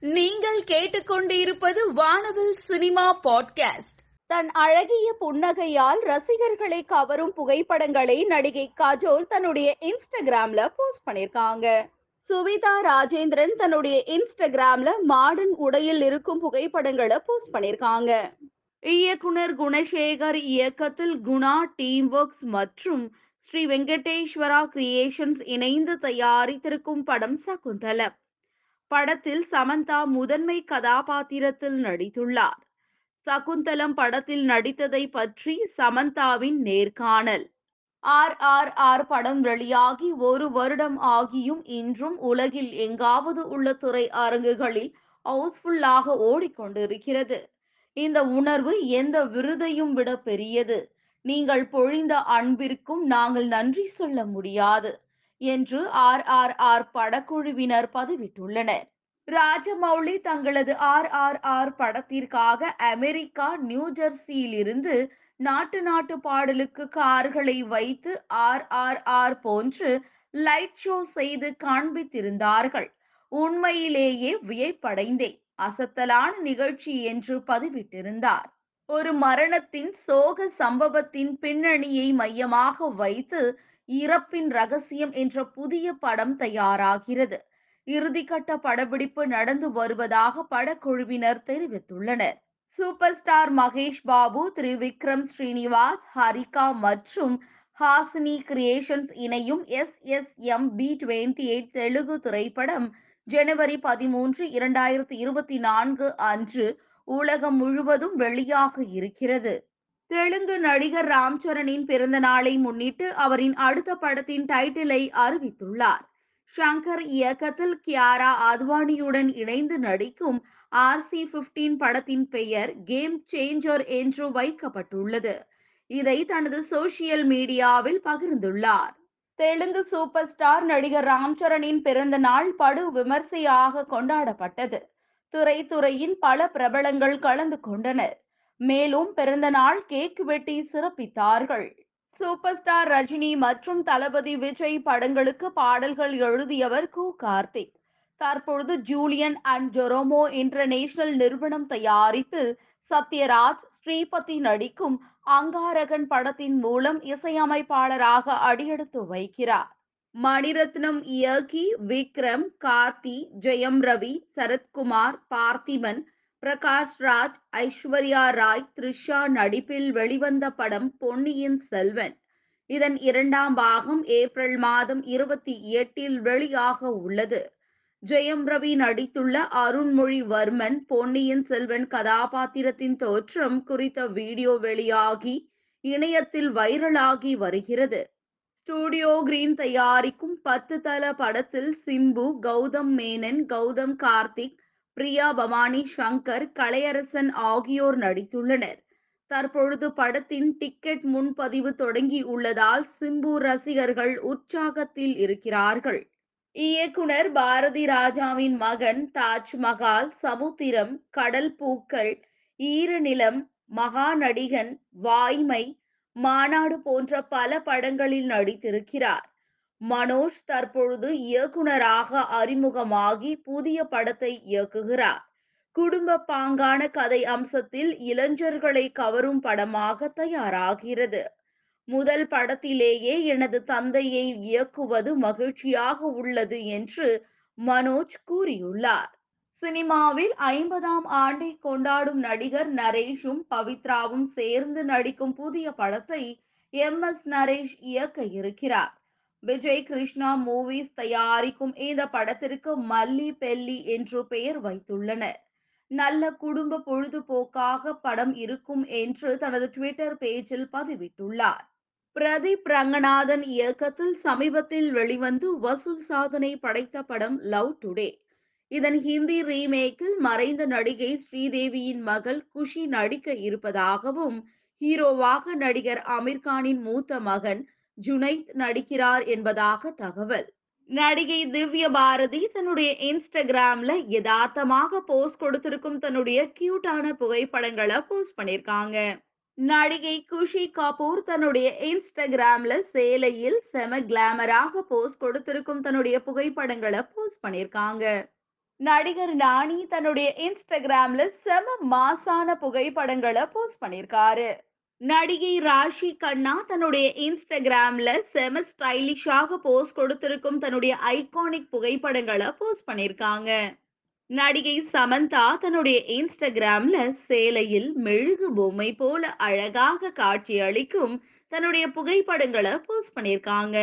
நீங்கள் கேட்டுக்கொண்டிருப்பது வானவில் சினிமா பாட்காஸ்ட். தன் அழகிய புன்னகையால் ரசிகர்களை கவரும் புகைப்படங்களை நடிகை கஜோல் தன்னுடைய இன்ஸ்டாகிராம்ல போஸ்ட் பண்ணிருக்காங்க. சுவிதா ராஜேந்திரன் தன்னுடைய இன்ஸ்டாகிராம்ல மாடர்ன் உடையில் இருக்கும் புகைப்படங்களை போஸ்ட் பண்ணிருக்காங்க. இயக்குனர் குணசேகர் இயக்கத்தில் குணா டீம் ஒர்க்ஸ் மற்றும் ஸ்ரீ வெங்கடேஸ்வரா கிரியேஷன்ஸ் இணைந்து தயாரித்திருக்கும் படம் சகுந்தலம். படத்தில் சமந்தா முதன்மை கதாபாத்திரத்தில் நடித்துள்ளார். சகுந்தலம் படத்தில் நடித்ததை பற்றி சமந்தாவின் நேர்காணல். ஆர் ஆர் ஆர் படம் வெளியாகி ஒரு வருடம் ஆகியும் இன்றும் உலகில் எங்காவது உள்ள துறை அரங்குகளில் ஹவுஸ்ஃபுல்லாக ஓடிக்கொண்டிருக்கிறது. இந்த உணர்வு எந்த விருதையும் விட பெரியது. நீங்கள் பொழிந்த அன்பிற்கும் நாங்கள் நன்றி சொல்ல முடியாது. என்று ஆர் ஆர் ஆர் படக்குழுவினர் பதிவிட்டுள்ளனர். ராஜமௌலி தங்களது ஆர் ஆர் ஆர் படத்திற்காக அமெரிக்கா நியூ ஜெர்சியிலிருந்து நாட்டு நாட்டு பாடலுக்கு கார்களை வைத்து ஆர் ஆர் ஆர் போன்று லைட் ஷோ செய்து காண்பித்திருந்தார்கள். உண்மையிலேயே வியப்படைந்தேன். அசத்தலான நிகழ்ச்சி என்று பதிவிட்டிருந்தார். ஒரு மரணத்தின் சோக சம்பவத்தின் பின்னணியை மையமாக வைத்து இறப்பின் ரகசியம் என்ற புதிய படம் தயாராகிறது. இறுதிக்கட்ட படப்பிடிப்பு நடந்து வருவதாக படக்குழுவினர் தெரிவித்துள்ளனர். Super star Mahesh Babu Trivikram Srinivas Haarika மற்றும் ஹாசினி கிரியேஷன்ஸ் இணையும் S S M B twenty eight Telugu திரைப்படம் ஜனவரி பதிமூன்று இரண்டாயிரத்தி இருபத்தி நான்கு அன்று உலகம் முழுவதும் வெளியாக இருக்கிறது. தெலுங்கு நடிகர் ராம்சரணின் பிறந்த நாளை முன்னிட்டு அவரின் அடுத்த படத்தின் டைட்டிலை அறிவித்துள்ளார். ஷங்கர் இயக்கத்தில் கியாரா அத்வானியுடன் இணைந்து நடிக்கும் ஆர் சி பிப்டீன் படத்தின் பெயர் கேம் சேஞ்சர் என்று வைக்கப்பட்டுள்ளது. இதை தனது சோசியல் மீடியாவில் பகிர்ந்துள்ளார். தெலுங்கு சூப்பர் ஸ்டார் நடிகர் ராம்சரணின் பிறந்த நாள் படு விமர்சையாக கொண்டாடப்பட்டது. திரைத்துறையின் பல பிரபலங்கள் கலந்து கொண்டனர். மேலும் பிறந்த நாள் கேக் வெட்டி சிறப்பித்தார்கள். சூப்பர் ஸ்டார் ரஜினி மற்றும் தளபதி விஜய் படங்களுக்கு பாடல்கள் எழுதியவர் கு. கார்த்திக். தற்பொழுது ஜூலியன் அண்ட் ஜொரோமோ இன்டர்நேஷனல் நிறுவனம் தயாரிப்பில் சத்யராஜ் ஸ்ரீபதி நடிக்கும் அங்காரகன் படத்தின் மூலம் இசையமைப்பாளராக அடியெடுத்து வைக்கிறார். மணிரத்னம் இயக்கி விக்ரம் கார்த்தி ஜெயம் ரவி சரத்குமார் பார்த்திபன் பிரகாஷ் ராஜ் ஐஸ்வர்யா ராய் த்ரிஷா நடிப்பில் வெளிவந்த படம் பொன்னியின் செல்வன். இதன் இரண்டாம் பாகம் ஏப்ரல் மாதம் இருபத்தி எட்டில் வெளியாக உள்ளது. ஜெயம் ரவி நடித்துள்ள அருண்மொழிவர்மன் பொன்னியின் செல்வன் கதாபாத்திரத்தின் தோற்றம் குறித்த வீடியோ வெளியாகி இணையத்தில் வைரலாகி வருகிறது. ஸ்டூடியோ கிரீன் தயாரிக்கும் பத்து தல படத்தில் சிம்பு கௌதம் மேனன் கௌதம் கார்த்திக் பிரியா பவானி சங்கர் கலையரசன் ஆகியோர் நடித்துள்ளனர். தற்பொழுது படத்தின் டிக்கெட் முன்பதிவு தொடங்கி உள்ளதால் சிம்பு ரசிகர்கள் உற்சாகத்தில் இருக்கிறார்கள். இயக்குனர் பாரதி ராஜாவின் மகன் தாஜ்மஹால் சமுத்திரம் கடல் பூக்கள் ஈரநிலம் மகாநடிகன் வாய்மை மாநாடு போன்ற பல படங்களில் நடித்திருக்கிறார். மனோஜ் தற்பொழுது இயக்குனராக அறிமுகமாகி புதிய படத்தை இயக்குகிறார். குடும்ப பாங்கான கதை அம்சத்தில் இளைஞர்களை கவரும் படமாக தயாராகிறது. முதல் படத்திலேயே எனது தந்தையை இயக்குவது மகிழ்ச்சியாக உள்ளது என்று மனோஜ் கூறியுள்ளார். சினிமாவில் ஐம்பதாம் ஆண்டை கொண்டாடும் நடிகர் நரேஷும் பவித்ராவும் சேர்ந்து நடிக்கும் புதிய படத்தை எம் எஸ் நரேஷ் இயக்க இருக்கிறார். விஜய் கிருஷ்ணா மூவிஸ் தயாரிக்கும் இந்த படத்திற்கு மல்லி பெல்லி என்று பெயர் வைத்துள்ளனர். நல்ல குடும்ப பொழுதுபோக்காக படம் இருக்கும் என்று தனது ட்விட்டர் பேஜில் பதிவிட்டுள்ளார். பிரதீப் ரங்கநாதன் இயக்கத்தில் சமீபத்தில் வெளிவந்து வசூல் சாதனை படைத்த படம் லவ் டுடே இதன் ஹிந்தி ரீமேக்கில் மறைந்த நடிகை ஸ்ரீதேவியின் மகள் குஷி நடிக்க இருப்பதாகவும் ஹீரோவாக நடிகர் அமீர்கானின் மூத்த மகன் ஜுனைத் நடிக்கிறார் என்பதாக தகவல். நடிகை திவ்ய பாரதி தன்னுடைய இன்ஸ்டாகிராம்ல யதார்த்தமாக போஸ்ட் கொடுத்திருக்கும் தன்னுடைய கியூட்டான புகைப்படங்களை போஸ்ட் பண்ணிருக்காங்க நடிகை குஷி கபூர் தன்னுடைய இன்ஸ்டாகிராம்ல சேலையில் செம கிளாமராக போஸ்ட் கொடுத்திருக்கும் தன்னுடைய புகைப்படங்களை போஸ்ட் பண்ணிருக்காங்க நடிகர் நாணி தன்னுடைய இன்ஸ்டாகிராம்ல செம மாசான புகைப்படங்களை போஸ்ட் பண்ணிருக்காரு நடிகை ராஷி கண்ணா தன்னுடைய இன்ஸ்டாகிராம்ல செம ஸ்டைலிஷாக போஸ்ட் கொடுத்திருக்கும் தன்னுடைய ஐகானிக் புகைப்படங்களை போஸ்ட் பண்ணிருக்காங்க நடிகை சமந்தா தன்னுடைய இன்ஸ்டாகிராம்ல சேலையில் மெழுகு பொம்மை போல அழகாக காட்சி அளிக்கும் தன்னுடைய புகைப்படங்களை போஸ்ட் பண்ணிருக்காங்க